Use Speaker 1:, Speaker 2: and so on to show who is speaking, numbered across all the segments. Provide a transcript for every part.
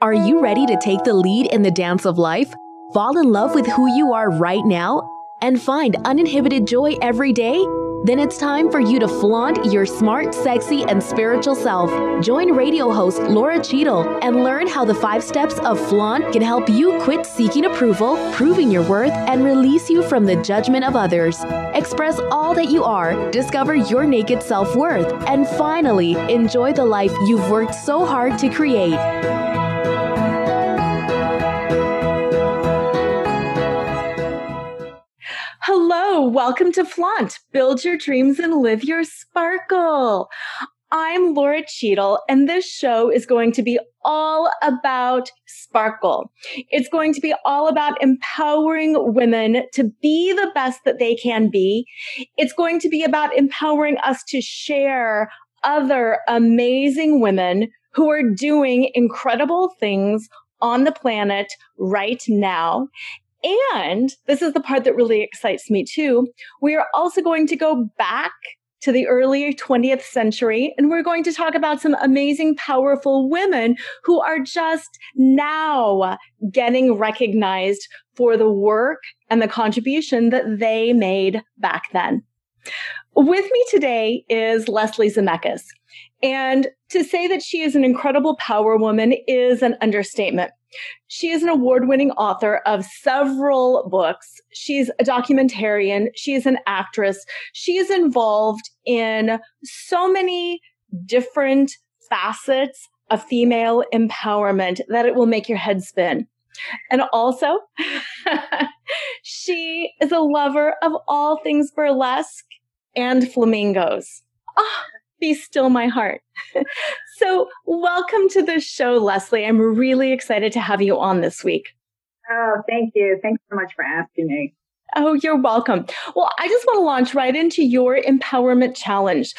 Speaker 1: Are you ready to take the lead in the dance of life? Fall in love with who you are right now? And find uninhibited joy every day? Then it's time for you to flaunt your smart, sexy, and spiritual self. Join radio host Laura Cheadle and learn how the five steps of flaunt can help you quit seeking approval, proving your worth, and release you from the judgment of others. Express all that you are, discover your naked self worth, and finally enjoy the life you've worked so hard to create. Hello, welcome to Flaunt. Build your dreams and live your sparkle. I'm Laura Cheadle, and this show is going to be all about sparkle. It's going to be all about empowering women to be the best that they can be. It's going to be about empowering us to share other amazing women who are doing incredible things on the planet right now. And this is the part that really excites me too. We are also going to go back to the early 20th century and we're going to talk about some amazing, powerful women who are just now getting recognized for the work and the contribution that they made back then. With me today is Leslie Zemeckis. And to say that she is an incredible power woman is an understatement. She is an award winning author of several books. She's a documentarian. She is an actress. She is involved in so many different facets of female empowerment that it will make your head spin. And also, she is a lover of all things burlesque and flamingos. Ah, be still my heart. so, welcome to the show, Leslie. I'm really excited to have you on this week.
Speaker 2: Oh, thank you. Thanks so much for asking me.
Speaker 1: Oh, you're welcome. Well, I just want to launch right into your empowerment challenge.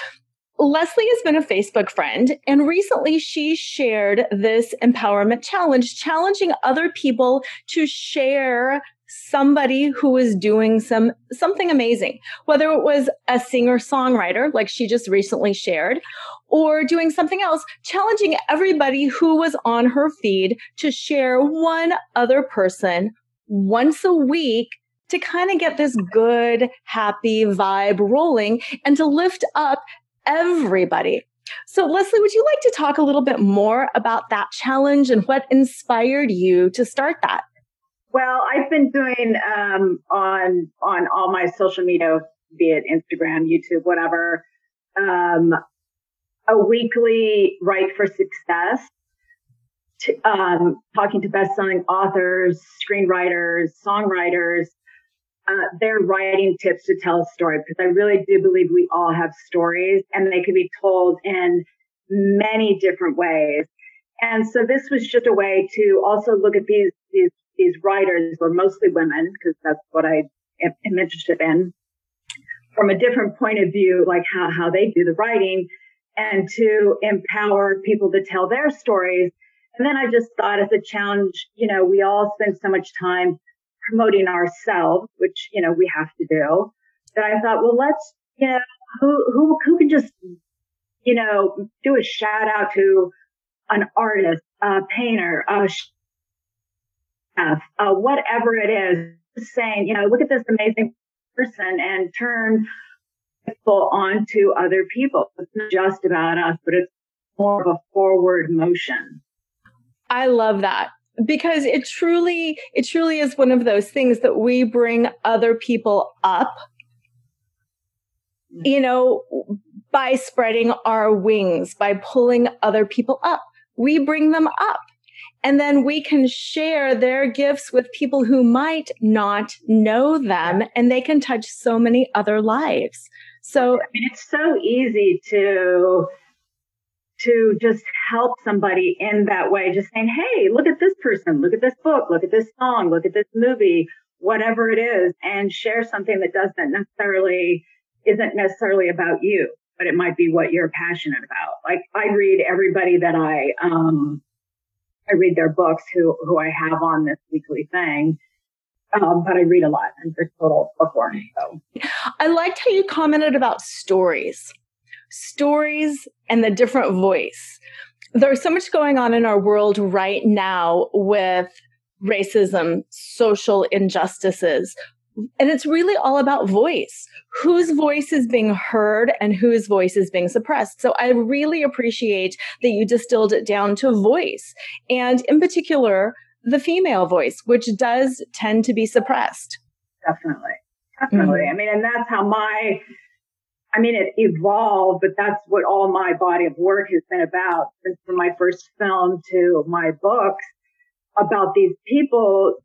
Speaker 1: Leslie has been a Facebook friend, and recently she shared this empowerment challenge, challenging other people to share somebody who was doing some something amazing whether it was a singer songwriter like she just recently shared or doing something else challenging everybody who was on her feed to share one other person once a week to kind of get this good happy vibe rolling and to lift up everybody so, Leslie, would you like to talk a little bit more about that challenge and what inspired you to start that?
Speaker 2: Well, I've been doing um, on on all my social media, be it Instagram, YouTube, whatever, um, a weekly write for success. To, um, talking to best-selling authors, screenwriters, songwriters, uh, their writing tips to tell a story because I really do believe we all have stories and they can be told in many different ways. And so this was just a way to also look at these these these writers were mostly women because that's what I am, interested in from a different point of view, like how, how they do the writing and to empower people to tell their stories. And then I just thought as a challenge, you know, we all spend so much time promoting ourselves, which, you know, we have to do that I thought, well, let's, you know, who, who, who can just, you know, do a shout out to an artist, a painter, a uh, whatever it is, saying, you know, look at this amazing person and turn people onto other people. It's not just about us, but it's more of a forward motion.
Speaker 1: I love that because it truly, it truly is one of those things that we bring other people up, mm-hmm. you know, by spreading our wings, by pulling other people up. We bring them up. And then we can share their gifts with people who might not know them and they can touch so many other lives. So
Speaker 2: I mean, it's so easy to to just help somebody in that way, just saying, Hey, look at this person, look at this book, look at this song, look at this movie, whatever it is, and share something that doesn't necessarily, isn't necessarily about you, but it might be what you're passionate about. Like I read everybody that I, um, I read their books who, who I have on this weekly thing. Um, but I read a lot. I'm a total bookworm. So
Speaker 1: I liked how you commented about stories, stories and the different voice. There's so much going on in our world right now with racism, social injustices. And it's really all about voice. Whose voice is being heard and whose voice is being suppressed. So I really appreciate that you distilled it down to voice. And in particular, the female voice, which does tend to be suppressed.
Speaker 2: Definitely. Definitely. Mm-hmm. I mean, and that's how my, I mean, it evolved, but that's what all my body of work has been about since from my first film to my books about these people,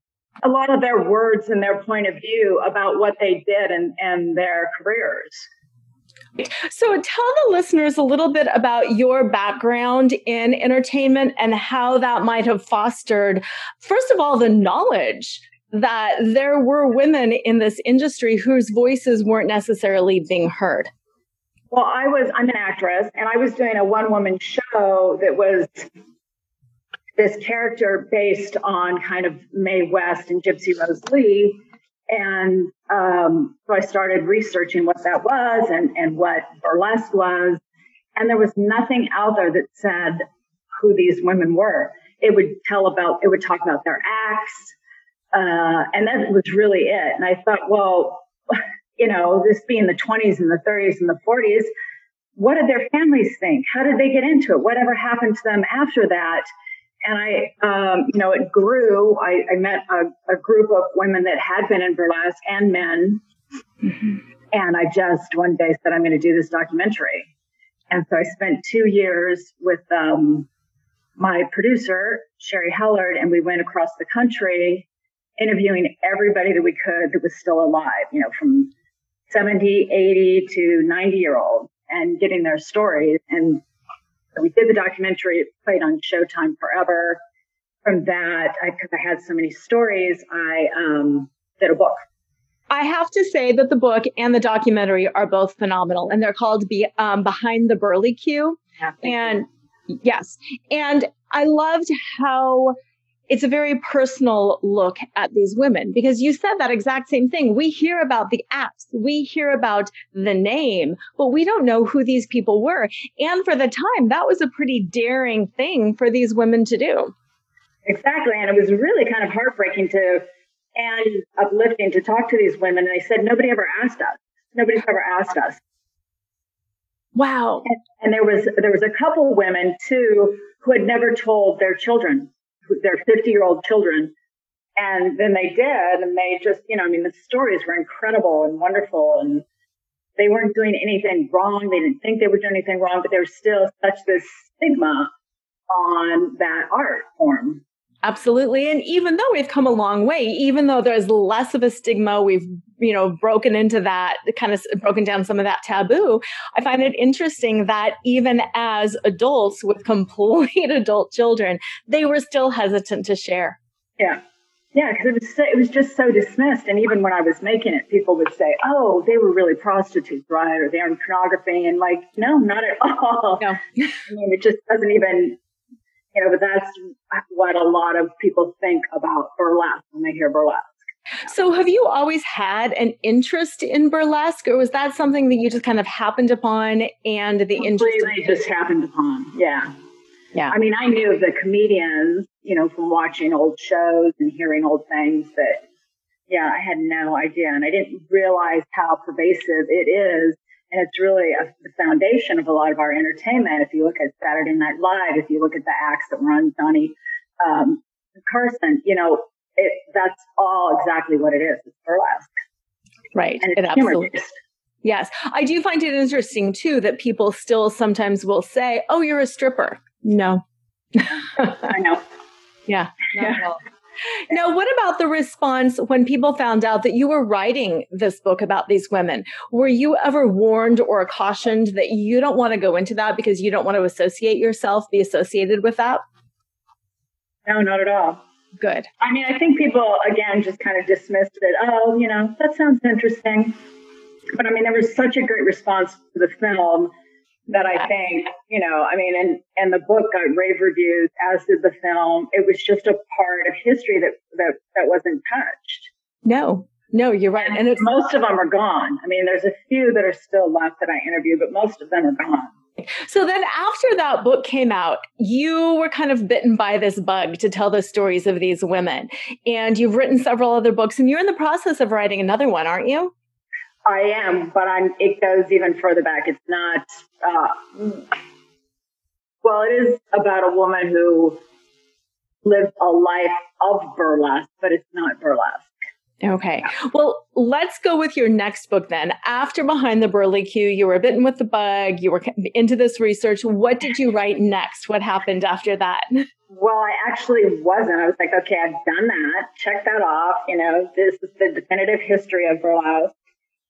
Speaker 2: a lot of their words and their point of view about what they did and, and their careers.
Speaker 1: So tell the listeners a little bit about your background in entertainment and how that might have fostered, first of all, the knowledge that there were women in this industry whose voices weren't necessarily being heard.
Speaker 2: Well, I was, I'm an actress and I was doing a one woman show that was this character based on kind of Mae West and Gypsy Rose Lee. And um, so I started researching what that was and, and what burlesque was. And there was nothing out there that said who these women were. It would tell about, it would talk about their acts. Uh, and that was really it. And I thought, well, you know, this being the 20s and the 30s and the 40s, what did their families think? How did they get into it? Whatever happened to them after that? And I, um, you know, it grew. I, I met a, a, group of women that had been in burlesque and men. Mm-hmm. And I just one day said, I'm going to do this documentary. And so I spent two years with um, my producer, Sherry Hellard, and we went across the country interviewing everybody that we could that was still alive, you know, from 70, 80 to 90 year old and getting their stories. And so we did the documentary. It played on Showtime forever. From that, I, cause I had so many stories, I um, did a book.
Speaker 1: I have to say that the book and the documentary are both phenomenal, and they're called Be, um, Behind the Burly Q. Yeah, and you. yes, and I loved how it's a very personal look at these women because you said that exact same thing. We hear about the apps, we hear about the name, but we don't know who these people were. And for the time, that was a pretty daring thing for these women to do.
Speaker 2: Exactly. And it was really kind of heartbreaking to and uplifting to talk to these women. And they said, nobody ever asked us. Nobody's ever asked us.
Speaker 1: Wow.
Speaker 2: And, and there was, there was a couple women too who had never told their children their 50 year old children. And then they did, and they just, you know, I mean, the stories were incredible and wonderful, and they weren't doing anything wrong. They didn't think they were doing anything wrong, but there was still such this stigma on that art form.
Speaker 1: Absolutely. And even though we've come a long way, even though there's less of a stigma, we've, you know, broken into that, kind of broken down some of that taboo. I find it interesting that even as adults with complete adult children, they were still hesitant to share.
Speaker 2: Yeah. Yeah, because it was so, it was just so dismissed, and even when I was making it, people would say, "Oh, they were really prostitutes, right? Or they're in pornography," and like, no, not at all. No. I mean, it just doesn't even you know, but that's what a lot of people think about burlesque when they hear burlesque.
Speaker 1: So, have you always had an interest in burlesque, or was that something that you just kind of happened upon and the interest?
Speaker 2: Completely just happened upon, yeah.
Speaker 1: Yeah.
Speaker 2: I mean, I knew of the comedians, you know, from watching old shows and hearing old things but yeah, I had no idea. And I didn't realize how pervasive it is and it's really a, the foundation of a lot of our entertainment. If you look at Saturday Night Live, if you look at the acts that were on Johnny um, Carson, you know, it, that's all exactly what it is. It's burlesque.
Speaker 1: Right.
Speaker 2: And it's it absolutely.
Speaker 1: Yes. I do find it interesting too that people still sometimes will say, Oh, you're a stripper. No.
Speaker 2: I know.
Speaker 1: Yeah. yeah. Now, what about the response when people found out that you were writing this book about these women? Were you ever warned or cautioned that you don't want to go into that because you don't want to associate yourself, be associated with that?
Speaker 2: No, not at all.
Speaker 1: Good.
Speaker 2: I mean, I think people, again, just kind of dismissed it. Oh, you know, that sounds interesting. But I mean, there was such a great response to the film that I think, you know, I mean, and, and the book got rave reviews, as did the film. It was just a part of history that, that, that wasn't touched.
Speaker 1: No, no, you're right.
Speaker 2: And, and most of them are gone. I mean, there's a few that are still left that I interview, but most of them are gone.
Speaker 1: So then after that book came out, you were kind of bitten by this bug to tell the stories of these women. And you've written several other books and you're in the process of writing another one, aren't you?
Speaker 2: I am, but I'm it goes even further back. It's not uh, well, it is about a woman who lived a life of burlesque, but it's not burlesque.
Speaker 1: Okay. Well, let's go with your next book then. After Behind the Burly Q, you were bitten with the bug, you were into this research. What did you write next? What happened after that?
Speaker 2: Well, I actually wasn't. I was like, okay, I've done that. Check that off. You know, this is the definitive history of burlesque.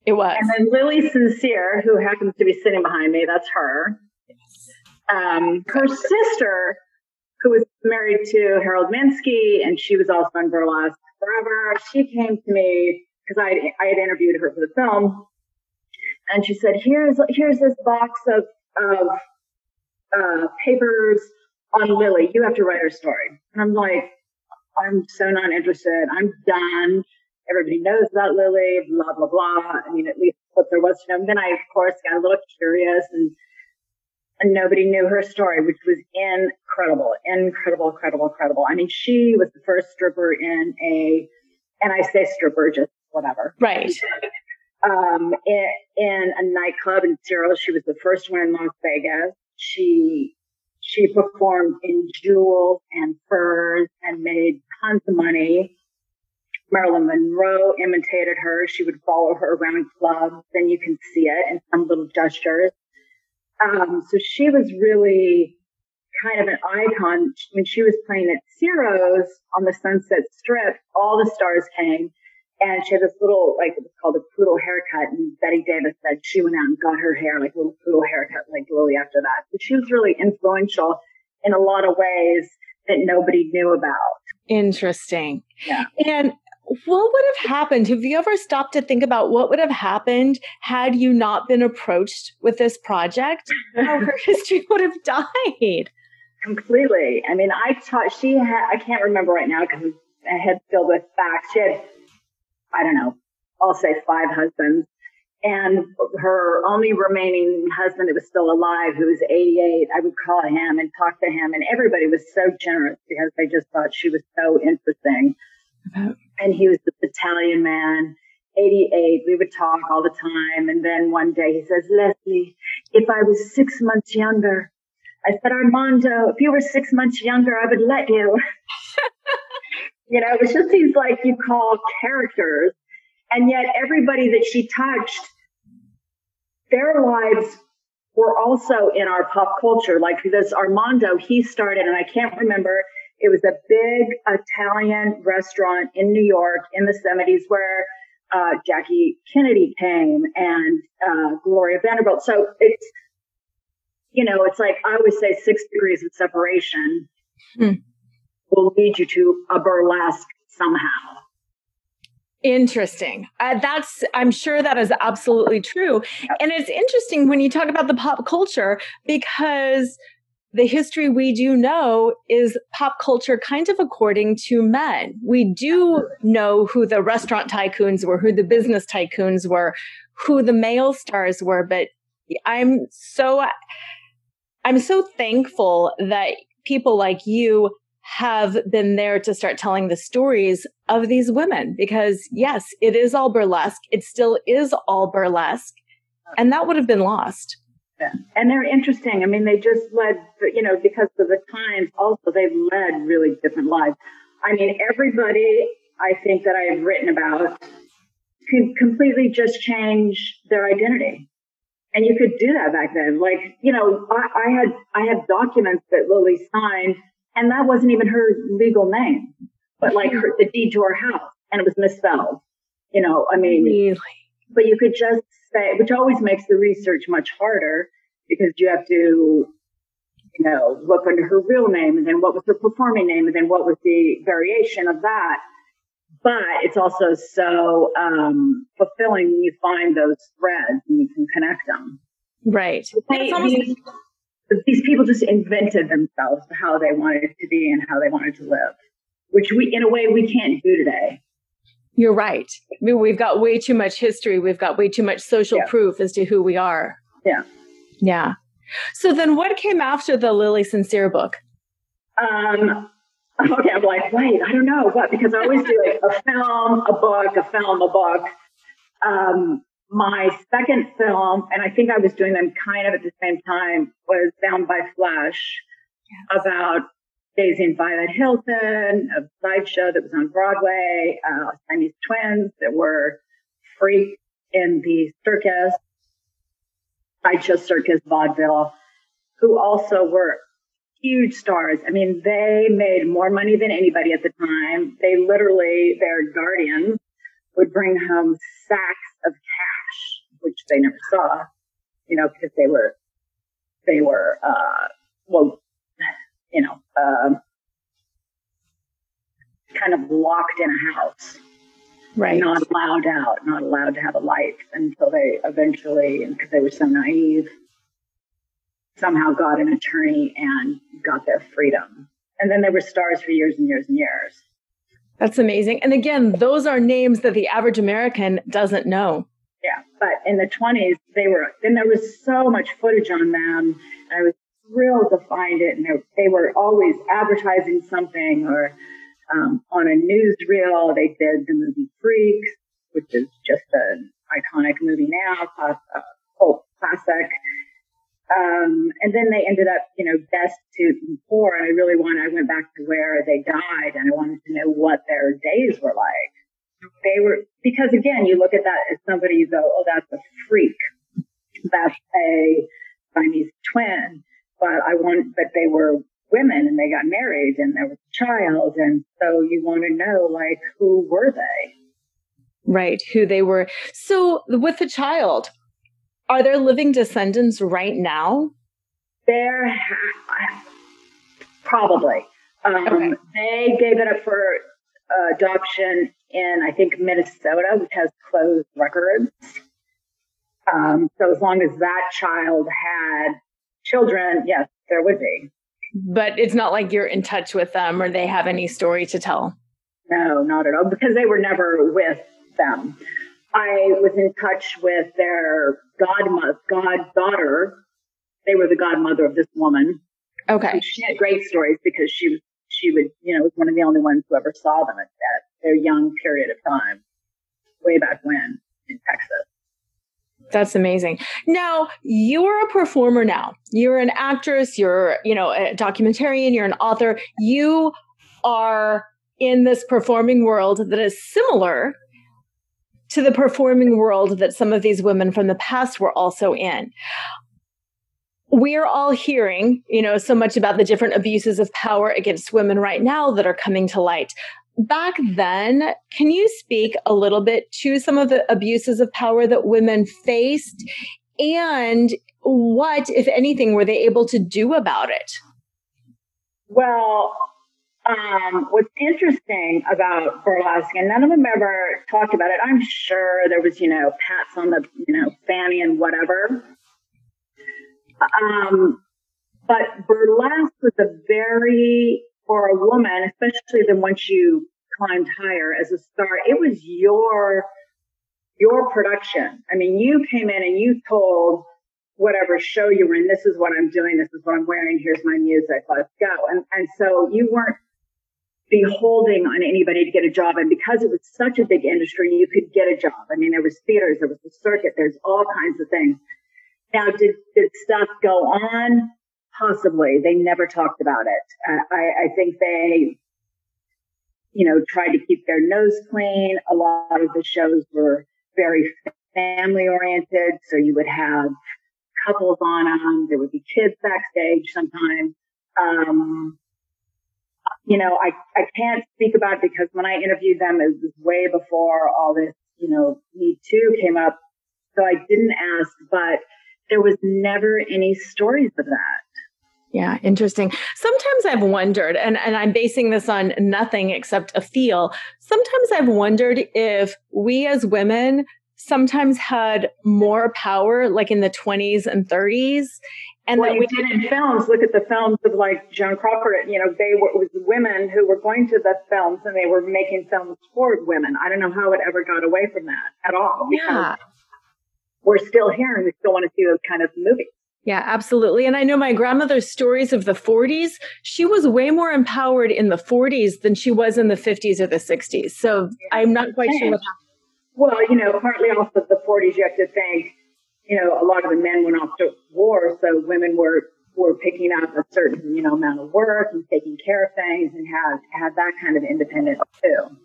Speaker 1: It was.
Speaker 2: And then Lili St. Cyr, who happens to be sitting behind me, that's her. Um, her sister, who was married to Harold Minsky, and she was also on burlesque forever. She came to me because I I had interviewed her for the film, and she said, "Here's here's this box of of uh, papers on Lily. You have to write her story." And I'm like, "I'm so not interested. I'm done. Everybody knows about Lily. Blah blah blah. I mean, at least what there was to know." And then I, of course, got a little curious and. And nobody knew her story, which was incredible, incredible, incredible, incredible. I mean, she was the first stripper in a, and I say stripper, just whatever.
Speaker 1: Right.
Speaker 2: Um, in, in a nightclub in Cyril. She was the first one in Las Vegas. She, she performed in jewels and furs and made tons of money. Marilyn Monroe imitated her. She would follow her around clubs. Then you can see it in some little gestures. Um, so she was really kind of an icon when she was playing at Ciro's on the Sunset Strip. All the stars came, and she had this little like it was called a poodle haircut. And Bette Davis said she went out and got her hair like a little poodle haircut like Lily after that. So she was really influential in a lot of ways that nobody knew about.
Speaker 1: Interesting.
Speaker 2: Yeah.
Speaker 1: And what would have happened? Have you ever stopped to think about what would have happened had you not been approached with this project? How her history would have died.
Speaker 2: Completely. I mean, I taught, she had, I can't remember right now because my head filled with facts. She had, I don't know, I'll say five husbands. And her only remaining husband that was still alive, who was 88, I would call him and talk to him. And everybody was so generous because they just thought she was so interesting. And he was this Italian man, 88. We would talk all the time. And then one day he says, Leslie, if I was six months younger, I said, Armando, if you were six months younger, I would let you. you know, it's just these like you call characters. And yet everybody that she touched, their lives were also in our pop culture. Like this Armando, he started, and I can't remember it was a big Italian restaurant in New York in the 70s where uh, Jackie Kennedy came and uh, Gloria Vanderbilt. So it's, you know, it's like I always say six degrees of separation hmm. will lead you to a burlesque somehow.
Speaker 1: Interesting. Uh, that's, I'm sure that is absolutely true. And it's interesting when you talk about the pop culture because the history we do know is pop culture kind of according to men. We do know who the restaurant tycoons were, who the business tycoons were, who the male stars were, but I'm so, I'm so thankful that people like you have been there to start telling the stories of these women because yes, it is all burlesque. It still is all burlesque and that would have been lost.
Speaker 2: And they're interesting. I mean, they just led, you know, because of the times also, they've led really different lives. I mean, everybody I think that I've written about can completely just change their identity. And you could do that back then. Like, you know, I, I had, I had documents that Lily signed and that wasn't even her legal name, but like her, the deed to her house and it was misspelled. You know, I mean,
Speaker 1: really?
Speaker 2: But you could just say, which always makes the research much harder because you have to, you know, look under her real name and then what was her performing name and then what was the variation of that. But it's also so um, fulfilling when you find those threads and you can connect them.
Speaker 1: Right.
Speaker 2: They, these, these people just invented themselves how they wanted to be and how they wanted to live, which we, in a way, we can't do today.
Speaker 1: You're right. I mean, we've got way too much history. We've got way too much social yeah. proof as to who we are.
Speaker 2: Yeah.
Speaker 1: Yeah. So then what came after the Lili St. Cyr book?
Speaker 2: Um, okay, I'm like, wait, I don't know what, because I always do like a film, a book, a film, a book. Um, my second film, and I think I was doing them kind of at the same time, was Bound by Flesh yes. about Daisy and Violet Hilton, a sideshow that was on Broadway, uh, Chinese twins that were freaks in the circus, sideshow circus vaudeville, who also were huge stars. I mean, they made more money than anybody at the time. They literally, their guardians would bring home sacks of cash, which they never saw, you know, because they were, they were, uh, well, you know, uh, kind of locked in a house.
Speaker 1: Right.
Speaker 2: Not allowed out, not allowed to have a life until they eventually, because they were so naive, somehow got an attorney and got their freedom. And then they were stars for years and years and years.
Speaker 1: That's amazing. And again, those are names that the average American doesn't know.
Speaker 2: Yeah. But in the 20s, they were, then there was so much footage on them. I was thrilled to find it. And they were always advertising something or um, on a newsreel. They did the movie Freaks, which is just an iconic movie now, a cult classic. Um, and then they ended up, you know, destitute and poor. And I really wanted, I went back to where they died and I wanted to know what their days were like. They were, because again, you look at that as somebody, you go, oh, that's a freak. That's a Siamese twin. But I want, but they were women and they got married and there was a child. And so you want to know, like, who were they?
Speaker 1: Right. Who they were. So with the child, are there living descendants right now?
Speaker 2: There, probably. Um, okay. They gave it up for uh, adoption in, I think, Minnesota, which has closed records. Um, so as long as that child had children, yes, there would be.
Speaker 1: But it's not like you're in touch with them or they have any story to tell.
Speaker 2: No, not at all, because they were never with them. I was in touch with their godmother, goddaughter. They were the godmother of this woman.
Speaker 1: Okay.
Speaker 2: She had great stories because she was, she would, you know, was one of the only ones who ever saw them at that their young period of time, way back when in Texas.
Speaker 1: That's amazing. Now, you're a performer now. You're an actress, you're, you know, a documentarian, you're an author. You are in this performing world that is similar to the performing world that some of these women from the past were also in. We're all hearing, you know, so much about the different abuses of power against women right now that are coming to light. Back then, can you speak a little bit to some of the abuses of power that women faced and what, if anything, were they able to do about it?
Speaker 2: Well, um, what's interesting about burlesque, and none of them ever talked about it. I'm sure there was, you know, pats on the, you know, fanny and whatever. Um, but burlesque was a very, for a woman, especially then once you climbed higher as a star, it was your, your production. I mean, you came in and you told whatever show you were in, this is what I'm doing, this is what I'm wearing, here's my music, let's go. And, and so you weren't beholding on anybody to get a job. And because it was such a big industry, you could get a job. I mean, there was theaters, there was the circuit, there's all kinds of things. Now, did, did stuff go on? Possibly. They never talked about it. Uh, I, I think they, you know, tried to keep their nose clean. A lot of the shows were very family oriented. So you would have couples on them. There would be kids backstage sometimes. Um, you know, I, I can't speak about it because when I interviewed them, it was way before all this, you know, Me Too came up. So I didn't ask, but there was never any stories of that.
Speaker 1: Yeah, interesting. Sometimes I've wondered, and, and I'm basing this on nothing except a feel. Sometimes I've wondered if we as women sometimes had more power, like in the 20s and 30s,
Speaker 2: and what we did in films, look at the films of like Joan Crawford, you know, they were, it was women who were going to the films and they were making films for women. I don't know how it ever got away from that at all.
Speaker 1: Yeah.
Speaker 2: We're still here and we still want to see those kind of movies.
Speaker 1: Yeah, absolutely. And I know my grandmother's stories of the 40s, she was way more empowered in the 40s than she was in the 50s or the 60s. So I'm not quite sure what happened.
Speaker 2: Well, you know, partly also the 40s, you have to think, you know, a lot of the men went off to war, so women were were picking up a certain, you know, amount of work and taking care of things and had had that kind of independence too.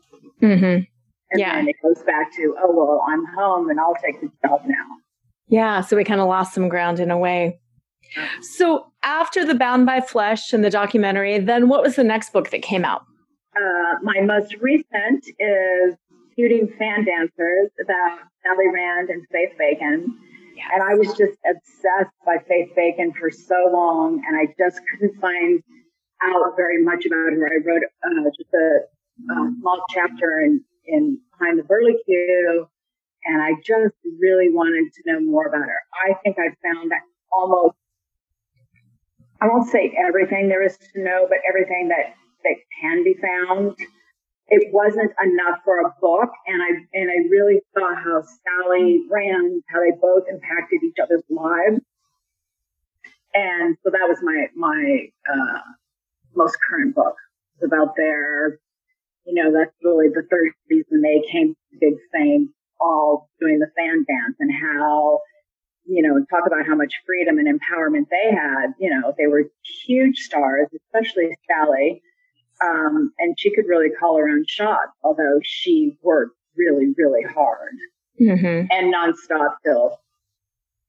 Speaker 2: Mm-hmm. And yeah. then it goes back to, oh well, I'm home and I'll take the job now.
Speaker 1: Yeah, so we kind of lost some ground in a way. So after the Bound by Flesh and the documentary, then what was the next book that came out?
Speaker 2: Uh, my most recent is Feuding Fan Dancers about Sally Rand and Faith Bacon. Yes. And I was just obsessed by Faith Bacon for so long, and I just couldn't find out very much about her. I wrote uh, just a, a small chapter in, in Behind the Burly Q, and I just really wanted to know more about her. I think I found that almost, I won't say everything there is to know, but everything that, that can be found. It wasn't enough for a book, and I and I really saw how Sally Rand, how they both impacted each other's lives, and so that was my my uh, most current book. It's about their, you know, that's really the 30s when they came to big fame all doing the fan dance and how, you know, talk about how much freedom and empowerment they had. You know, they were huge stars, especially Sally. Um, and she could really call her own shots, although she worked really, really hard mm-hmm. and nonstop till,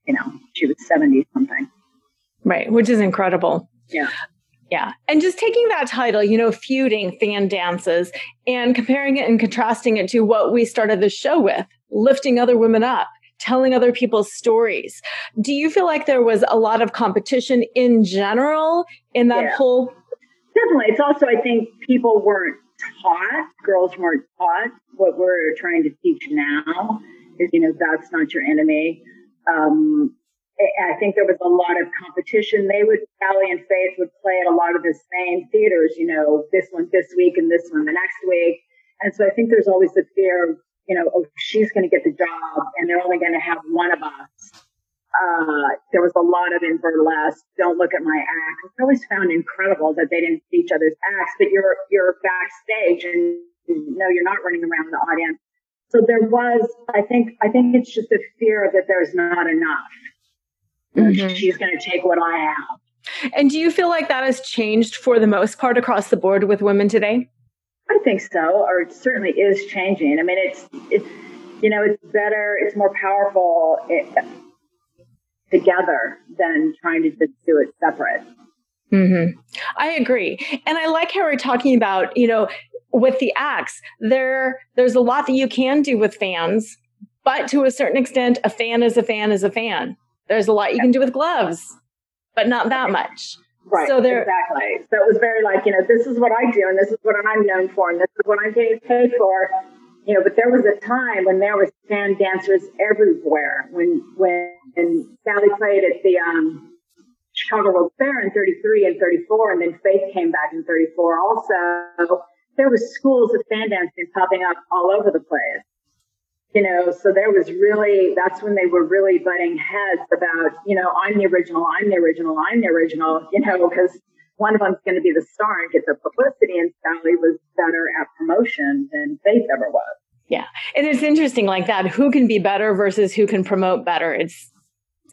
Speaker 2: you know, she was 70 something.
Speaker 1: Right. Which is incredible.
Speaker 2: Yeah.
Speaker 1: Yeah. And just taking that title, you know, feuding fan dances and comparing it and contrasting it to what we started the show with, lifting other women up, telling other people's stories. Do you feel like there was a lot of competition in general in that yeah. whole?
Speaker 2: Definitely. It's also, I think people weren't taught, girls weren't taught what we're trying to teach now is, you know, that's not your enemy. Um, I think there was a lot of competition. They would, Sally and Faith would play at a lot of the same theaters, you know, this one this week and this one the next week. And so I think there's always the fear you know, oh, she's going to get the job and they're only going to have one of us. Uh, there was a lot of in burlesque. Don't look at my act. I always found incredible that they didn't see each other's acts, but you're, you're backstage and no, you're not running around the audience. So there was, I think, I think it's just a fear that there's not enough. Mm-hmm. She's going to take what I have.
Speaker 1: And do you feel like that has changed for the most part across the board with women today?
Speaker 2: I think so, or it certainly is changing. I mean, it's it's you know, it's better, it's more powerful it, together than trying to just do it separate.
Speaker 1: Mm-hmm. I agree, and I like how we're talking about you know with the acts there. There's a lot that you can do with fans, but to a certain extent, a fan is a fan is a fan. There's a lot you can do with gloves, but not that much.
Speaker 2: Right. So there, exactly. So it was very like, you know, this is what I do and this is what I'm known for and this is what I'm getting paid for. You know, but there was a time when there was fan dancers everywhere. When when and Sally played at the um, Chicago World Fair in 33 and 34, and then Faith came back in 34 also, there was schools of fan dancing popping up all over the place you know, so there was really, that's when they were really butting heads about, you know, I'm the original, I'm the original, I'm the original, you know, because one of them's going to be the star and get the publicity. And Sally was better at promotion than Faith ever was.
Speaker 1: Yeah. And it's interesting like that. Who can be better versus who can promote better? It's,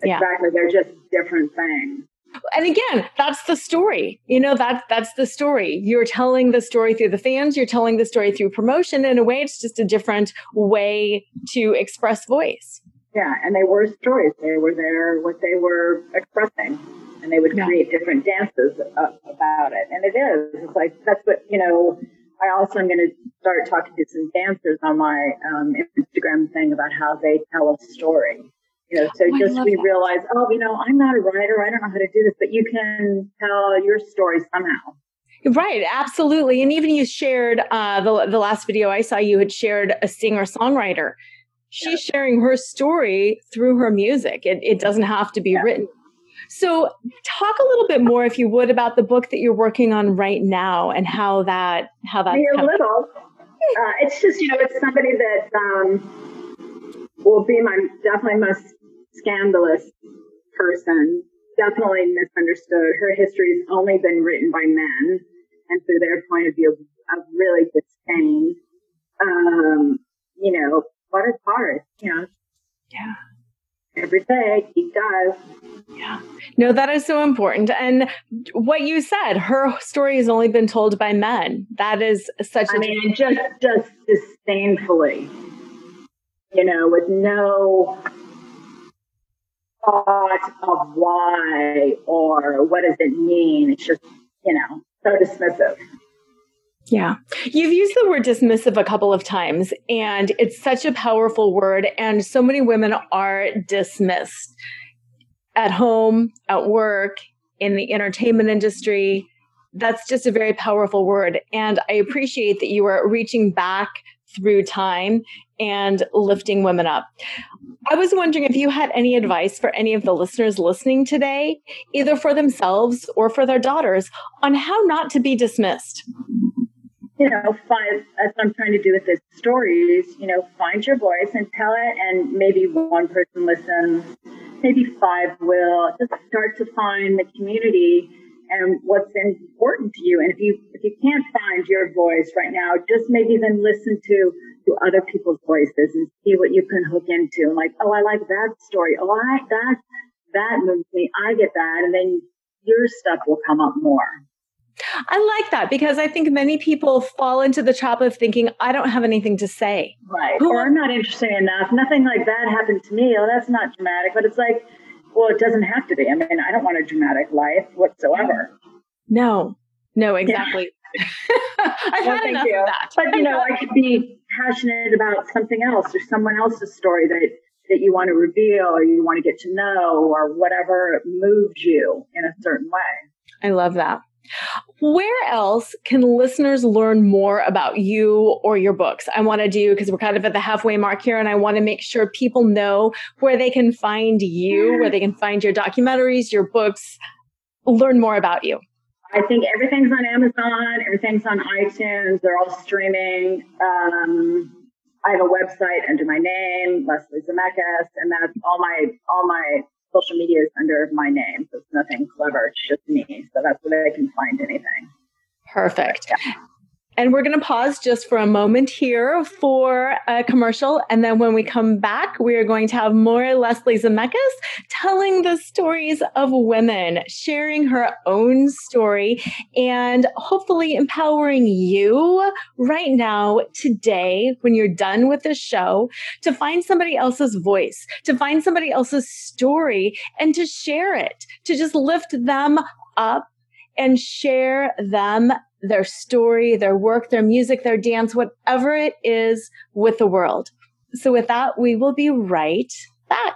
Speaker 2: yeah. Exactly. They're just different things
Speaker 1: and again that's the story. You know that that's the story. You're telling the story through the fans. You're telling the story through promotion. In a way it's just a different way to express voice.
Speaker 2: Yeah and they were stories. They were there what they were expressing. And they would yeah. create different dances about it. And it is. It's like that's what you know I also am going to start talking to some dancers on my um, Instagram thing about how they tell a story you know, so oh, just we that. realize, oh, you know, I'm not a writer. I don't know how to do this, but you can tell your story somehow.
Speaker 1: Right, absolutely. And even you shared uh, the the last video I saw. You had shared a singer songwriter. She's yeah. sharing her story through her music. It, it doesn't have to be yeah. written. So, talk a little bit more, if you would, about the book that you're working on right now and how that how that.
Speaker 2: A little. Uh, it's just you know, it's somebody that um, will be my definitely most scandalous person definitely misunderstood. Her history has only been written by men, and through their point of view of really disdain. Um, you know, but it's hard, you know.
Speaker 1: Yeah.
Speaker 2: Every day, he dive.
Speaker 1: Yeah. No, that is so important. And what you said, her story has only been told by men. That is such
Speaker 2: I
Speaker 1: a
Speaker 2: mean, just just disdainfully. You know, with no thought of why or what does it mean. It's just, you know, so dismissive.
Speaker 1: Yeah. You've used the word dismissive a couple of times, and it's such a powerful word. And so many women are dismissed at home, at work, in the entertainment industry. That's just a very powerful word. And I appreciate that you are reaching back through time and lifting women up. I was wondering if you had any advice for any of the listeners listening today, either for themselves or for their daughters, on how not to be dismissed.
Speaker 2: You know, find that's what I'm trying to do with this story is, you know, find your voice and tell it and maybe one person listens, maybe five will. Just start to find the community and what's important to you. And if you if you can't find your voice right now, just maybe then listen to to other people's voices and see what you can hook into. And like, oh, I like that story. Oh, I that that moves me. I get that, and then your stuff will come up more.
Speaker 1: I like that because I think many people fall into the trap of thinking, I don't have anything to say.
Speaker 2: Right. Or I'm not interesting enough. Nothing like that happened to me. Oh, that's not dramatic. But it's like, well, it doesn't have to be. I mean, I don't want a dramatic life whatsoever.
Speaker 1: No, no, exactly. I've well, had enough you. of that.
Speaker 2: But you know, I could be passionate about something else or someone else's story that that you want to reveal or you want to get to know or whatever moves you in a certain way.
Speaker 1: I love that. Where else can listeners learn more about you or your books? I want to do because we're kind of at the halfway mark here, and I want to make sure people know where they can find you, where mm. they can find your documentaries, your books, learn more about you.
Speaker 2: I think everything's on Amazon, everything's on iTunes, they're all streaming. Um, I have a website under my name, Leslie Zemeckis, and that's all my all my social media is under my name. So it's nothing clever. It's just me. So that's where they can find anything.
Speaker 1: Perfect. Yeah. And we're going to pause just for a moment here for a commercial. And then when we come back, we are going to have more Leslie Zemeckis telling the stories of women, sharing her own story, and hopefully empowering you right now, today, when you're done with the show, to find somebody else's voice, to find somebody else's story, and to share it, to just lift them up and share them their story, their work, their music, their dance, whatever it is with the world. So with that, we will be right back.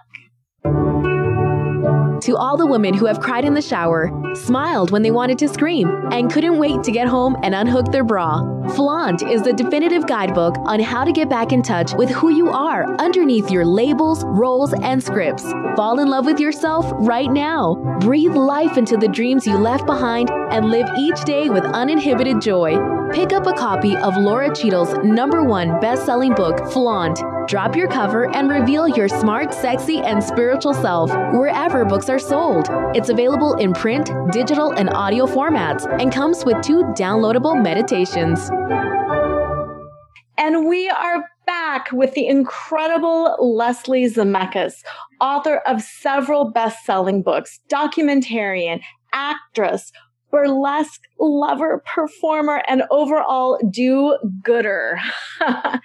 Speaker 3: To all the women who have cried in the shower, smiled when they wanted to scream, and couldn't wait to get home and unhook their bra, Flaunt is the definitive guidebook on how to get back in touch with who you are underneath your labels, roles, and scripts. Fall in love with yourself right now. Breathe life into the dreams you left behind and live each day with uninhibited joy. Pick up a copy of Laura Cheadle's number one best selling book, Flaunt. Drop your cover and reveal your smart, sexy, and spiritual self wherever books are sold. It's available in print, digital, and audio formats and comes with two downloadable meditations.
Speaker 1: And we are back with the incredible Leslie Zemeckis, author of several best selling books, documentarian, actress, burlesque lover, performer, and overall do gooder.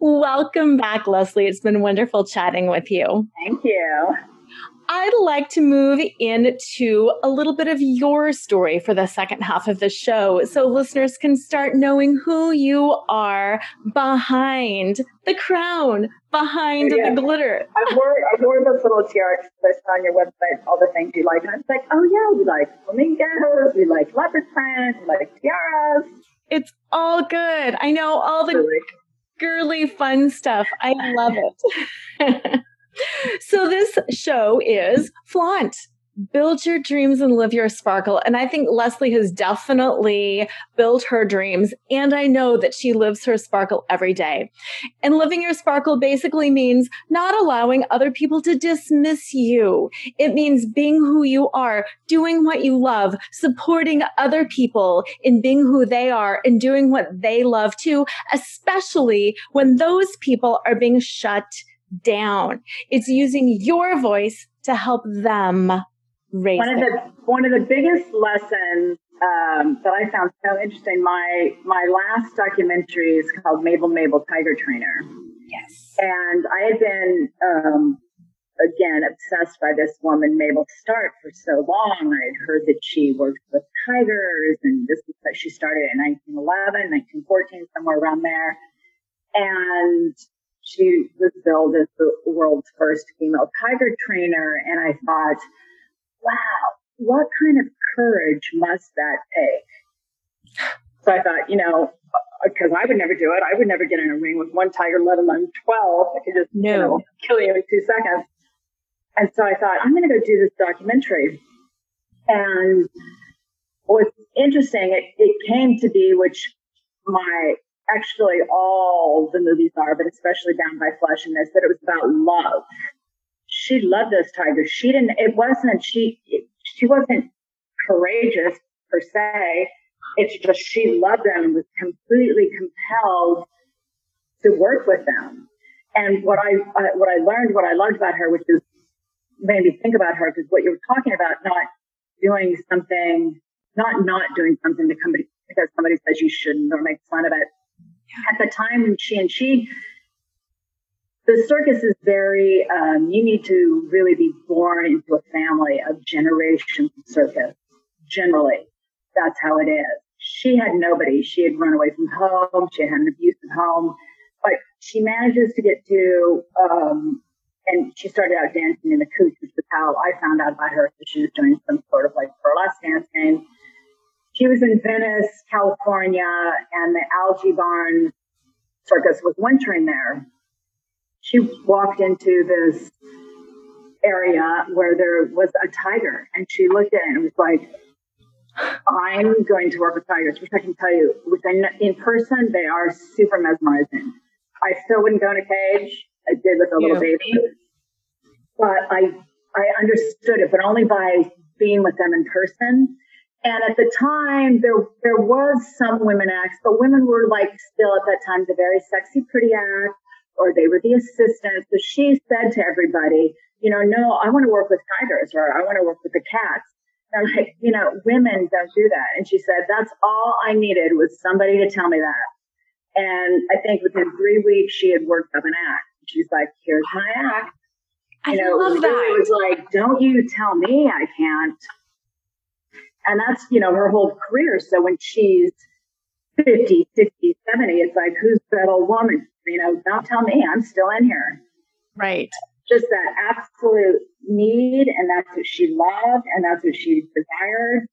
Speaker 1: Welcome back, Leslie. It's been wonderful chatting with you.
Speaker 2: Thank you.
Speaker 1: I'd like to move into a little bit of your story for the second half of the show so listeners can start knowing who you are behind the crown, behind yeah. the glitter.
Speaker 2: I wore, I wore those little tiaras list on your website, all the things you like. And I was like, oh, yeah, we like flamingos, we like leopard print, we like tiaras.
Speaker 1: It's all good. I know all the girly fun stuff. I love it. so this show is Flaunt. build your dreams and live your sparkle. And I think Leslie has definitely built her dreams. And I know that she lives her sparkle every day. And living your sparkle basically means not allowing other people to dismiss you. It means being who you are, doing what you love, supporting other people in being who they are and doing what they love too, especially when those people are being shut down. It's using your voice to help them raise
Speaker 2: one of the one of the biggest lessons um, that I found so interesting. My my last documentary is called Mabel Mabel Tiger Trainer.
Speaker 1: Yes,
Speaker 2: and I had been um, again obsessed by this woman Mabel Stark for so long. I had heard that she worked with tigers, and this was that she started in 1911, 1914, somewhere around there, and she was billed as the world's first female tiger trainer. And I thought, wow, what kind of courage must that take? So I thought, you know, because I would never do it. I would never get in a ring with one tiger, let alone 12. I could just no. you know, kill you in two seconds. And so I thought, I'm going to go do this documentary. And what's interesting, it, it came to be, which my actually all the movies are, but especially Bound by Flesh and this, that it was about love. She loved those tigers. She didn't, it wasn't, she, she wasn't courageous per se. It's just she loved them and was completely compelled to work with them. And what I, what I learned, what I loved about her, which is made me think about her, because what you were talking about, not doing something, not not doing something to somebody because somebody says you shouldn't or make fun of it at the time when she and she the circus is very um, you need to really be born into a family of generation circus generally. That's how it is. She had nobody. She had run away from home. She had an abusive home. But she manages to get to um, and she started out dancing in the cooch which is how i found out about her. So she was doing some sort of like burlesque dancing she was in Venice, California, and the Al G. Barnes circus was wintering there. She walked into this area where there was a tiger, and she looked at it and was like, I'm going to work with tigers, which I can tell you, within, in person, they are super mesmerizing. I still wouldn't go in a cage. I did with a little yeah. baby, but I I understood it, but only by being with them in person. And at the time, there there was some women acts, but women were like still at that time the very sexy, pretty act, or they were the assistants. So she said to everybody, you know, no, I want to work with tigers, or I want to work with the cats. And I'm like, you know, women don't do that. And she said, that's all I needed was somebody to tell me that. And I think within three weeks, she had worked up an act. She's like, here's my act.
Speaker 1: You I know, love that.
Speaker 2: It was like, don't you tell me I can't and that's, you know, her whole career. So when she's 50, 60, 70, it's like, who's that old woman? You know, don't tell me I'm still in here.
Speaker 1: Right.
Speaker 2: Just that absolute need. And that's what she loved. And that's what she desired.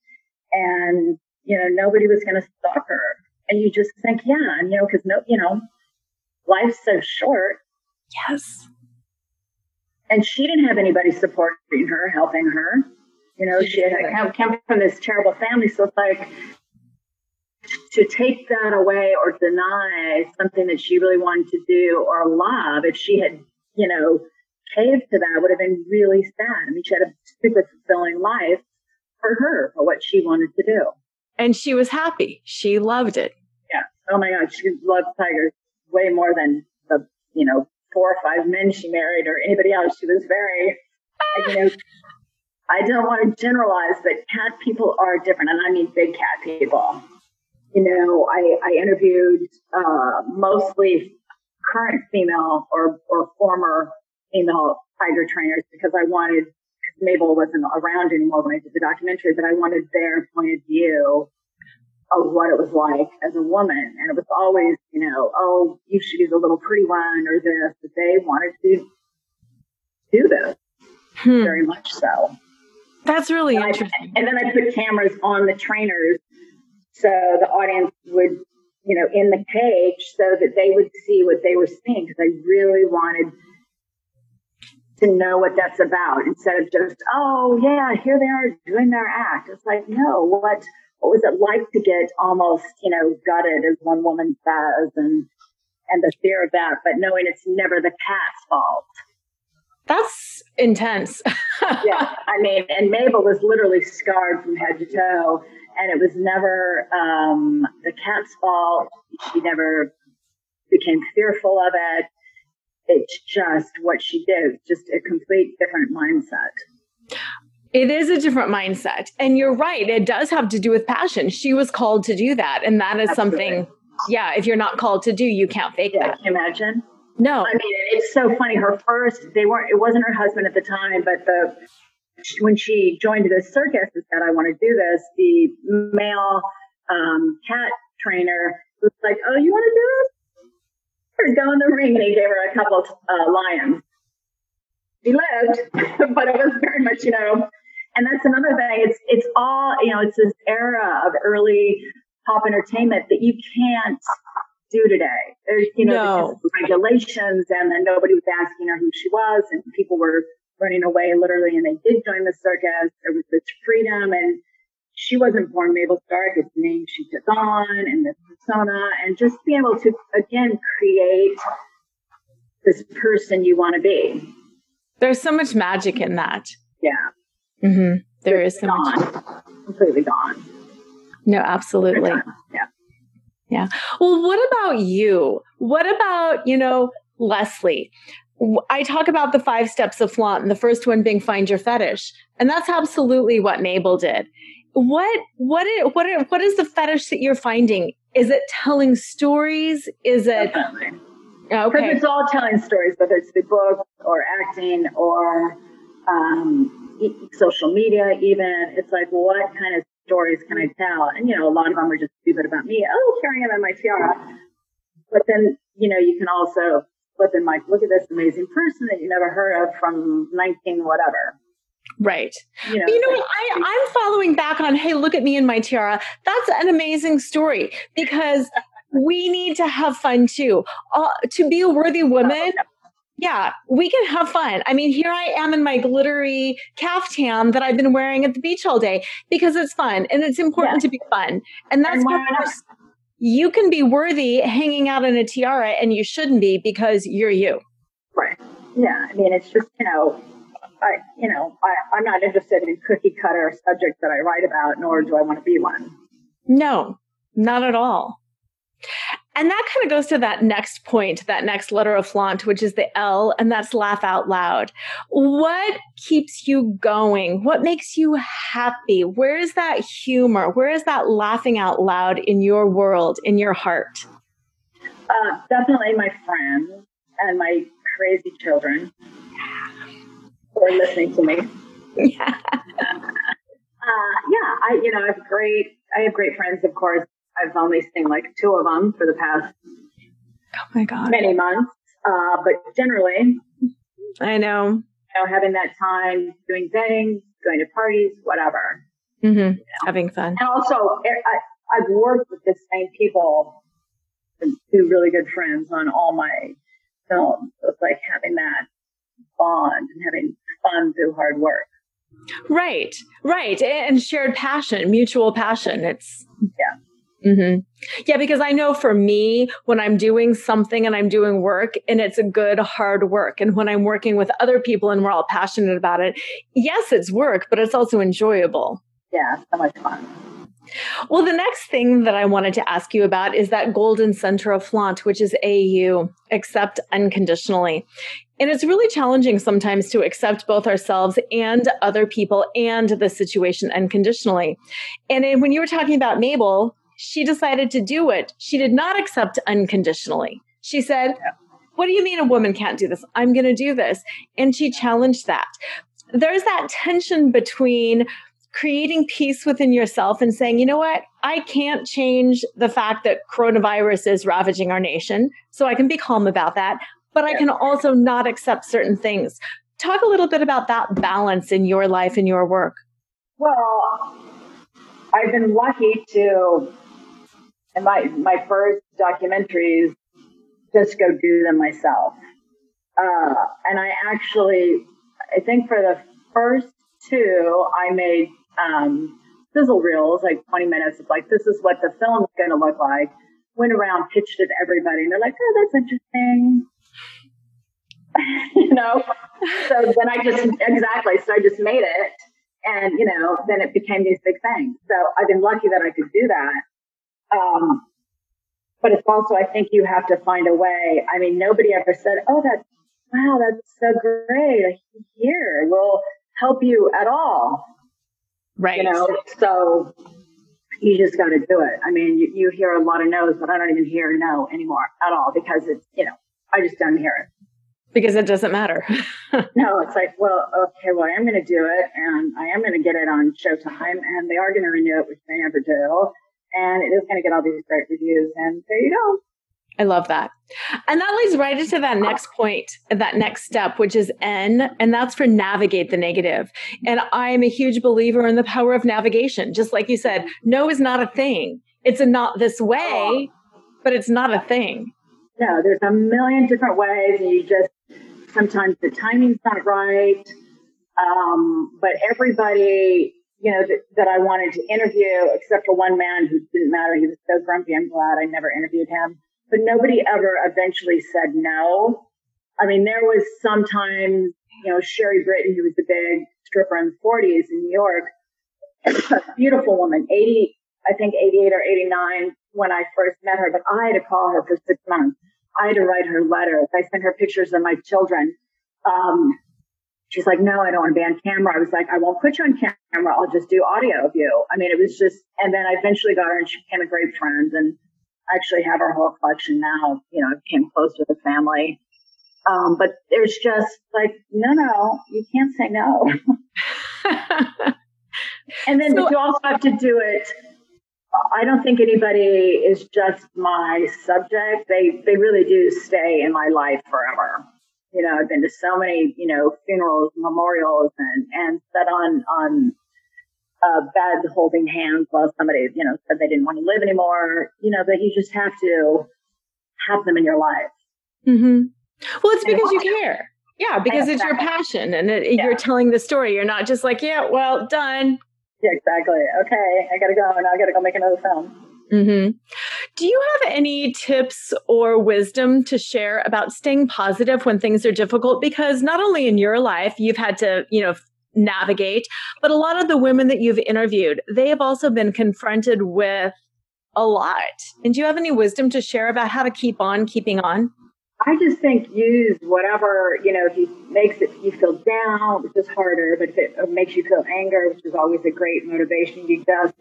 Speaker 2: And, you know, nobody was going to stop her. And you just think, yeah, and, you know, cause no, you know, life's so short.
Speaker 1: Yes.
Speaker 2: And she didn't have anybody supporting her, helping her. You know, she had come, come from this terrible family. So it's like to take that away or deny something that she really wanted to do or love, if she had, you know, caved to that, would have been really sad. I mean, she had a super fulfilling life for her, for what she wanted to do.
Speaker 1: And she was happy. She loved it.
Speaker 2: Yeah. Oh my God. She loved tigers way more than the, you know, four or five men she married or anybody else. She was very, you know, I don't want to generalize, but cat people are different, and I mean big cat people. You know, I, I interviewed uh, mostly current female or, or former female tiger trainers because I wanted, because Mabel wasn't around anymore when I did the documentary, but I wanted their point of view of what it was like as a woman. And it was always, you know, oh, you should be the little pretty one or this, but they wanted to do this hmm. very much so.
Speaker 1: That's really
Speaker 2: and
Speaker 1: interesting.
Speaker 2: I, and then I put cameras on the trainers so the audience would, you know, in the cage so that they would see what they were seeing because I really wanted to know what that's about instead of just, oh yeah, here they are doing their act. It's like, no, what, what was it like to get almost, you know, gutted as one woman says and, and the fear of that, but knowing it's never the cat's fault.
Speaker 1: That's intense.
Speaker 2: yeah. I mean, and Mabel was literally scarred from head to toe and it was never, um, the cat's fault. She never became fearful of it it's just what she did, just a complete different mindset.
Speaker 1: It is a different mindset. And you're right. It does have to do with passion. She was called to do that. And that is Absolutely. something, yeah, if you're not called to do, you can't fake yeah, that.
Speaker 2: Can you imagine?
Speaker 1: No.
Speaker 2: I mean, it's so funny. Her first, they weren't, it wasn't her husband at the time, but the, when she joined the circus and said, I want to do this, the male um, cat trainer was like, Oh, you want to do this? her go in the ring and he gave her a couple uh, lions. She lived, but it was very much, you know, and that's another thing. It's it's all you know. It's this era of early pop entertainment that you can't do today. There's you know no. regulations, and then nobody was asking her who she was, and people were running away literally, and they did join the circus. There was this freedom, and she wasn't born Mabel Stark. It's the name she took on and the persona and just be able to, again, create this person you want to be.
Speaker 1: There's so much magic in that.
Speaker 2: Yeah.
Speaker 1: Mm-hmm. There it's is so
Speaker 2: gone.
Speaker 1: much.
Speaker 2: Completely gone.
Speaker 1: No, absolutely.
Speaker 2: Yeah.
Speaker 1: Well, what about you? What about, you know, Leslie? I talk about the five steps of flaunt, and the first one being find your fetish. And that's absolutely what Mabel did what what is, what are, what is the fetish that you're finding? Is it telling stories? Is it
Speaker 2: Definitely. okay? Because it's all telling stories, whether it's the book or acting or um, social media. Even it's like, what kind of stories can I tell? And you know, a lot of them are just stupid about me. Oh, carrying them in my tiara. But then you know, you can also flip and like, look at this amazing person that you never heard of from 19 whatever.
Speaker 1: Right. You know, you know what? I, I'm following back on, hey, look at me in my tiara. That's an amazing story because we need to have fun too. Uh, to be a worthy woman, yeah, we can have fun. I mean, here I am in my glittery caftan that I've been wearing at the beach all day because it's fun and it's important yeah. to be fun. And that's what you can be worthy hanging out in a tiara and you shouldn't be because you're you.
Speaker 2: Right. Yeah. I mean, it's just, you know, I, you know, I, I'm not interested in cookie cutter subjects that I write about, nor do I want to be one.
Speaker 1: No, not at all. And that kind of goes to that next point, that next letter of flaunt, which is the L, and that's laugh out loud. What keeps you going? What makes you happy? Where is that humor? Where is that laughing out loud in your world, in your heart?
Speaker 2: Uh, definitely my friends and my crazy children for listening to me. Yeah. Uh, yeah, I you know I have great I have great friends. Of course, I've only seen like two of them for the past
Speaker 1: oh my god
Speaker 2: many months. Uh, but generally,
Speaker 1: I know
Speaker 2: you know having that time doing things, going to parties, whatever.
Speaker 1: Mm-hmm. You know? Having fun,
Speaker 2: and also I, I've worked with the same people, two really good friends on all my films. So it's like having that bond and having fun through hard work.
Speaker 1: Right, right. And shared passion, mutual passion. It's,
Speaker 2: yeah.
Speaker 1: Mm-hmm. Yeah, because I know for me, when I'm doing something and I'm doing work and it's a good, hard work, and when I'm working with other people and we're all passionate about it, yes, it's work, but it's also enjoyable.
Speaker 2: Yeah, so much fun.
Speaker 1: Well, the next thing that I wanted to ask you about is that golden center of flaunt, which is AU, accept unconditionally. And it's really challenging sometimes to accept both ourselves and other people and the situation unconditionally. And when you were talking about Mabel, she decided to do it. She did not accept unconditionally. She said, What do you mean a woman can't do this? I'm going to do this. And she challenged that. There's that tension between creating peace within yourself and saying, you know what? I can't change the fact that coronavirus is ravaging our nation. So I can be calm about that but I can also not accept certain things. Talk a little bit about that balance in your life and your work.
Speaker 2: Well, I've been lucky to, in my, my first documentaries, just go do them myself. Uh, and I actually, I think for the first two, I made um, sizzle reels, like 20 minutes of like, this is what the film's going to look like. Went around, pitched it to everybody, and they're like, oh, that's interesting. you know? So then I just, exactly. So I just made it. And, you know, then it became these big things. So I've been lucky that I could do that. Um, but it's also, I think you have to find a way. I mean, nobody ever said, oh, that's, wow, that's so great. Here, we'll help you at all.
Speaker 1: Right.
Speaker 2: You know, so you just got to do it. I mean, you, you hear a lot of no's, but I don't even hear no anymore at all because it's, you know, I just don't hear it.
Speaker 1: Because it doesn't matter.
Speaker 2: no, it's like, well, okay, well, I am going to do it and I am going to get it on Showtime and they are going to renew it, which they never do. And it is going to get all these great reviews. And there you go.
Speaker 1: I love that. And that leads right into that next point, that next step, which is N, and that's for navigate the negative. And I'm a huge believer in the power of navigation. Just like you said, no is not a thing. It's a not this way, but it's not a thing.
Speaker 2: No, there's a million different ways, and you just sometimes the timing's not right. Um, but everybody, you know, that, that I wanted to interview, except for one man who didn't matter. He was so grumpy. I'm glad I never interviewed him but nobody ever eventually said no. I mean, there was sometimes, you know, Sherry Britton, who was the big stripper in the 40s in New York, beautiful woman, 80, I think 88 or 89 when I first met her, but I had to call her for six months. I had to write her letters. I sent her pictures of my children. Um, she's like, no, I don't want to be on camera. I was like, I won't put you on camera. I'll just do audio of you. I mean, it was just, and then I eventually got her and she became a great friend. And I actually have our whole collection now. You know, came close with the family. Um, but there's just like, no, no, you can't say no. and then so, you also have to do it. I don't think anybody is just my subject. They they really do stay in my life forever. You know, I've been to so many, you know, funerals, memorials, and and sat on on uh, bed holding hands while somebody, you know, said they didn't want to live anymore, you know, that you just have to have them in your life.
Speaker 1: Mm-hmm. Well, it's because you care. Yeah, because it's your passion and it, yeah. you're telling the story. You're not just like, yeah, well, done.
Speaker 2: Yeah, exactly. Okay, I got to go. Now I got to go make another film.
Speaker 1: Mm-hmm. Do you have any tips or wisdom to share about staying positive when things are difficult? Because not only in your life, you've had to, you know, navigate. But a lot of the women that you've interviewed, they have also been confronted with a lot. And do you have any wisdom to share about how to keep on keeping on?
Speaker 2: I just think use whatever, you know, if it makes it you feel down, which is harder, but if it makes you feel anger, which is always a great motivation, you just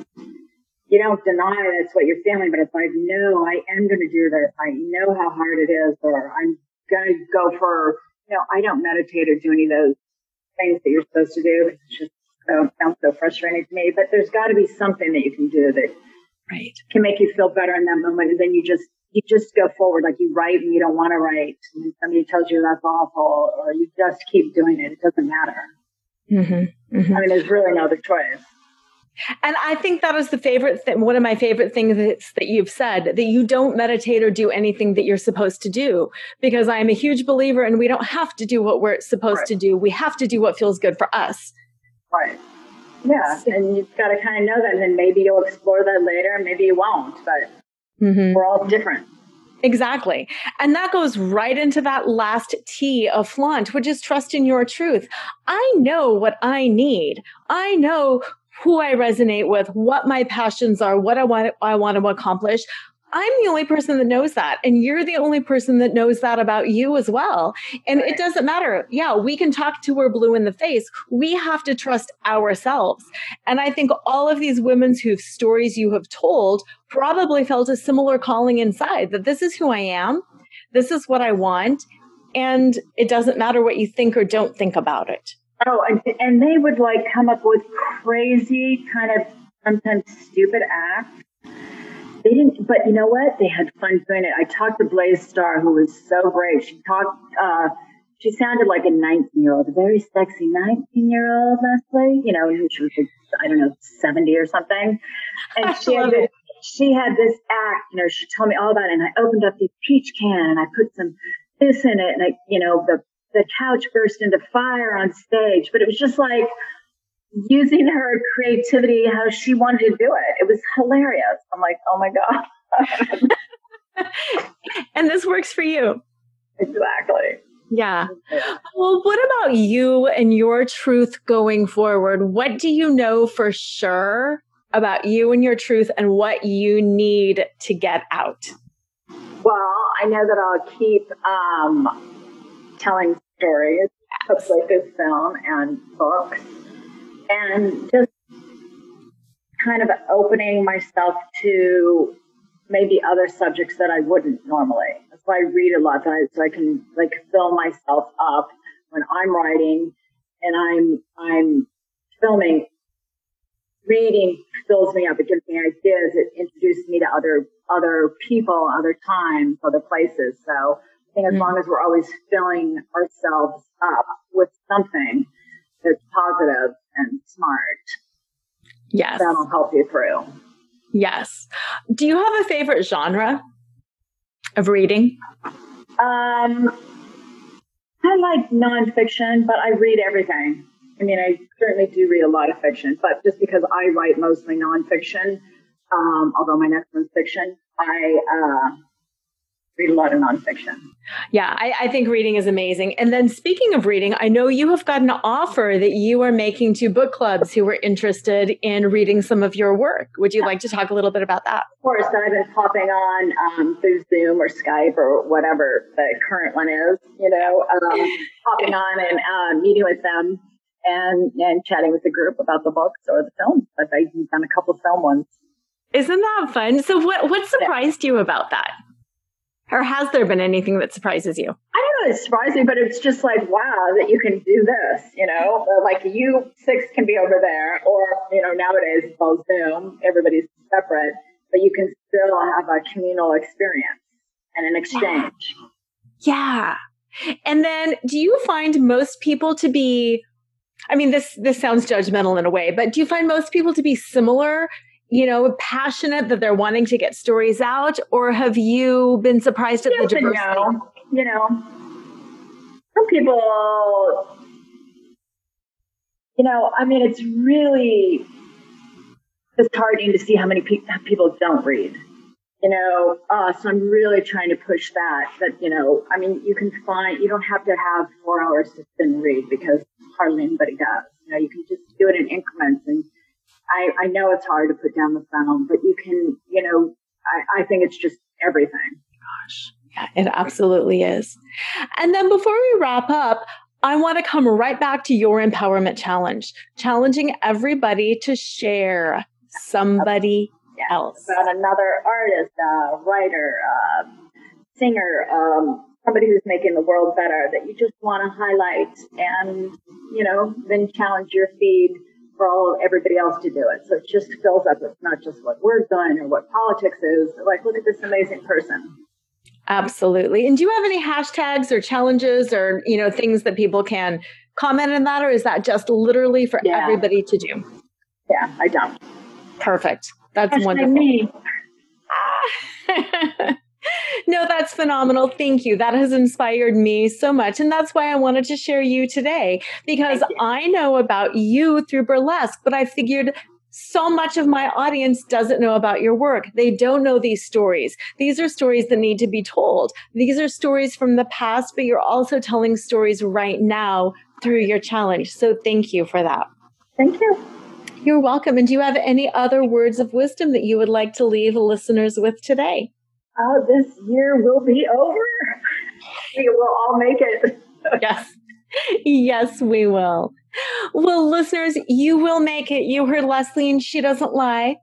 Speaker 2: you don't deny that's what you're feeling, but it's like, no, I am going to do this. I know how hard it is, or I'm going to go for, you know, I don't meditate or do any of those things that you're supposed to do. It's just so, sounds so frustrating to me. But there's got to be something that you can do that
Speaker 1: right.
Speaker 2: can make you feel better in that moment. And then you just you just go forward. Like you write and you don't want to write. And somebody tells you that's awful, or you just keep doing it. It doesn't matter. Mm-hmm. Mm-hmm. I mean, there's really no other choice.
Speaker 1: And I think that is the favorite thing, one of my favorite things that you've said that you don't meditate or do anything that you're supposed to do because I'm a huge believer and we don't have to do what we're supposed right. to do. We have to do what feels good for us.
Speaker 2: Right. Yeah. And you've got to kind of know that. And then maybe you'll explore that later and maybe you won't, but mm-hmm. we're all different.
Speaker 1: Exactly. And that goes right into that last T of flaunt, which is trust in your truth. I know what I need. I know who I resonate with, what my passions are, what I want, I want to accomplish. I'm the only person that knows that. And you're the only person that knows that about you as well. And it doesn't matter. Yeah, we can talk to her blue in the face. We have to trust ourselves. And I think all of these women whose stories you have told probably felt a similar calling inside that this is who I am. This is what I want. And it doesn't matter what you think or don't think about it.
Speaker 2: Oh, and, and they would like come up with crazy, kind of sometimes stupid acts. They didn't, but you know what? They had fun doing it. I talked to Blaze Starr, who was so great. She talked, uh, she sounded like a 19 year old, a very sexy 19 year old, Leslie. You know, she was, I don't know, 70 or something. And she had, this, she had this act, you know, she told me all about it. And I opened up this peach can and I put some this in it, and I, you know, the the couch burst into fire on stage. But it was just like using her creativity how she wanted to do it. It was hilarious. I'm like, oh my
Speaker 1: god. and this works for you.
Speaker 2: Exactly.
Speaker 1: Yeah. Well, what about you and your truth going forward? What do you know for sure about you and your truth and what you need to get out?
Speaker 2: Well, I know that I'll keep um, telling stories, yes. like this film and books, and just kind of opening myself to maybe other subjects that I wouldn't normally. That's why I read a lot, so I, so I can like fill myself up when I'm writing and I'm I'm filming. Reading fills me up. It gives me ideas. It introduces me to other other people, other times, other places. So think as mm-hmm. long as we're always filling ourselves up with something that's positive and smart,
Speaker 1: yes,
Speaker 2: that'll help you through.
Speaker 1: Yes. Do you have a favorite genre of reading?
Speaker 2: Um, I like nonfiction, but I read everything. I mean, I certainly do read a lot of fiction, but just because I write mostly nonfiction, um, although my next one's fiction, I uh, read a lot of nonfiction.
Speaker 1: Yeah, I, I, think reading is amazing. And then speaking of reading, I know you have got an offer that you are making to book clubs who were interested in reading some of your work. Would you like to talk a little bit about that?
Speaker 2: Of course, I've been popping on um, through Zoom or Skype or whatever the current one is, you know, um, popping on and uh, meeting with them and, and chatting with the group about the books or the films. I've done a couple of film ones.
Speaker 1: Isn't that fun? So what what surprised yeah. you about that? Or has there been anything that surprises you?
Speaker 2: I don't know, it's surprising, but it's just like, wow, that you can do this, you know? Like you six can be over there, or, you know, nowadays it's all Zoom, everybody's separate, but you can still have a communal experience and an exchange.
Speaker 1: Yeah. yeah. And then do you find most people to be I mean this this sounds judgmental in a way, but do you find most people to be similar you know, passionate that they're wanting to get stories out, or have you been surprised at yes the diversity?
Speaker 2: No. You know, some people, you know, I mean, it's really disheartening to see how many pe- people don't read. You know, uh, so I'm really trying to push that. That you know, I mean, you can find you don't have to have four hours to sit and read because hardly anybody does. You know, you can just do it in increments and I, I know it's hard to put down the phone, but you can, you know, I, I think it's just everything.
Speaker 1: Gosh. Yeah, it absolutely is. And then before we wrap up, I want to come right back to your empowerment challenge, challenging everybody to share somebody yeah, else.
Speaker 2: About another artist, uh, writer, uh, singer, um, somebody who's making the world better that you just want to highlight and, you know, then challenge your feed for all everybody else to do it. So it just fills up. It's not just what we're doing or what politics is. Like, look at this amazing person.
Speaker 1: Absolutely. And do you have any hashtags or challenges or you know things that people can comment on that, or is that just literally for yeah. everybody to do?
Speaker 2: Yeah, I don't.
Speaker 1: Perfect. That's Hashtag wonderful. Me. Ah. no, that's phenomenal. Thank you. That has inspired me so much. And that's why I wanted to share you today because. I know about you through burlesque, but I figured so much of my audience doesn't know about your work. They don't know these stories. These are stories that need to be told. These are stories from the past, but you're also telling stories right now through your challenge. So thank you for that.
Speaker 2: Thank you.
Speaker 1: You're welcome. And do you have any other words of wisdom that you would like to leave listeners with today?
Speaker 2: Oh, this year will be over. We will all make it.
Speaker 1: yes. Yes, we will. Well, listeners, you will make it. You heard Leslie, and she doesn't lie.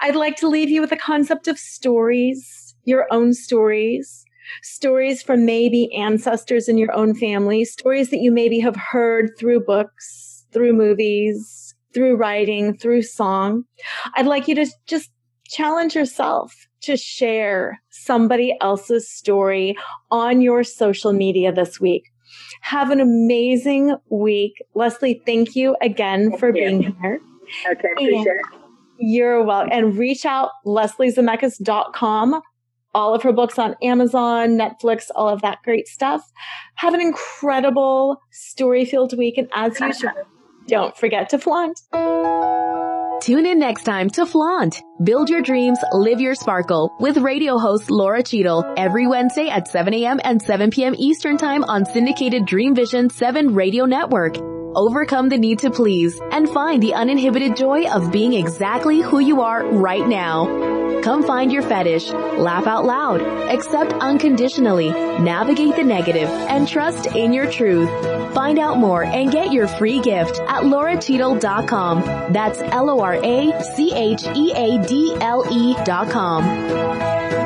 Speaker 1: I'd like to leave you with the concept of stories, your own stories, stories from maybe ancestors in your own family, stories that you maybe have heard through books, through movies, through writing, through song. I'd like you to just challenge yourself to share somebody else's story on your social media this week. Have an amazing week. Leslie, thank you again thank for you. being here.
Speaker 2: Okay, appreciate it.
Speaker 1: You're welcome. And reach out, lesliezemeckis.com all of her books on Amazon, Netflix, all of that great stuff. Have an incredible story filled week. And as usual, don't forget to flaunt.
Speaker 3: Tune in next time to Flaunt. Build your dreams, live your sparkle with radio host Lora Cheadle every Wednesday at 7 a.m. and 7 p.m. Eastern time on syndicated Dream Vision 7 radio network. Overcome the need to please and find the uninhibited joy of being exactly who you are right now. Come find your fetish, laugh out loud, accept unconditionally, navigate the negative, and trust in your truth. Find out more and get your free gift at loracheadle.com. That's L-O-R-A-C-H-E-A-D-L-E dot com.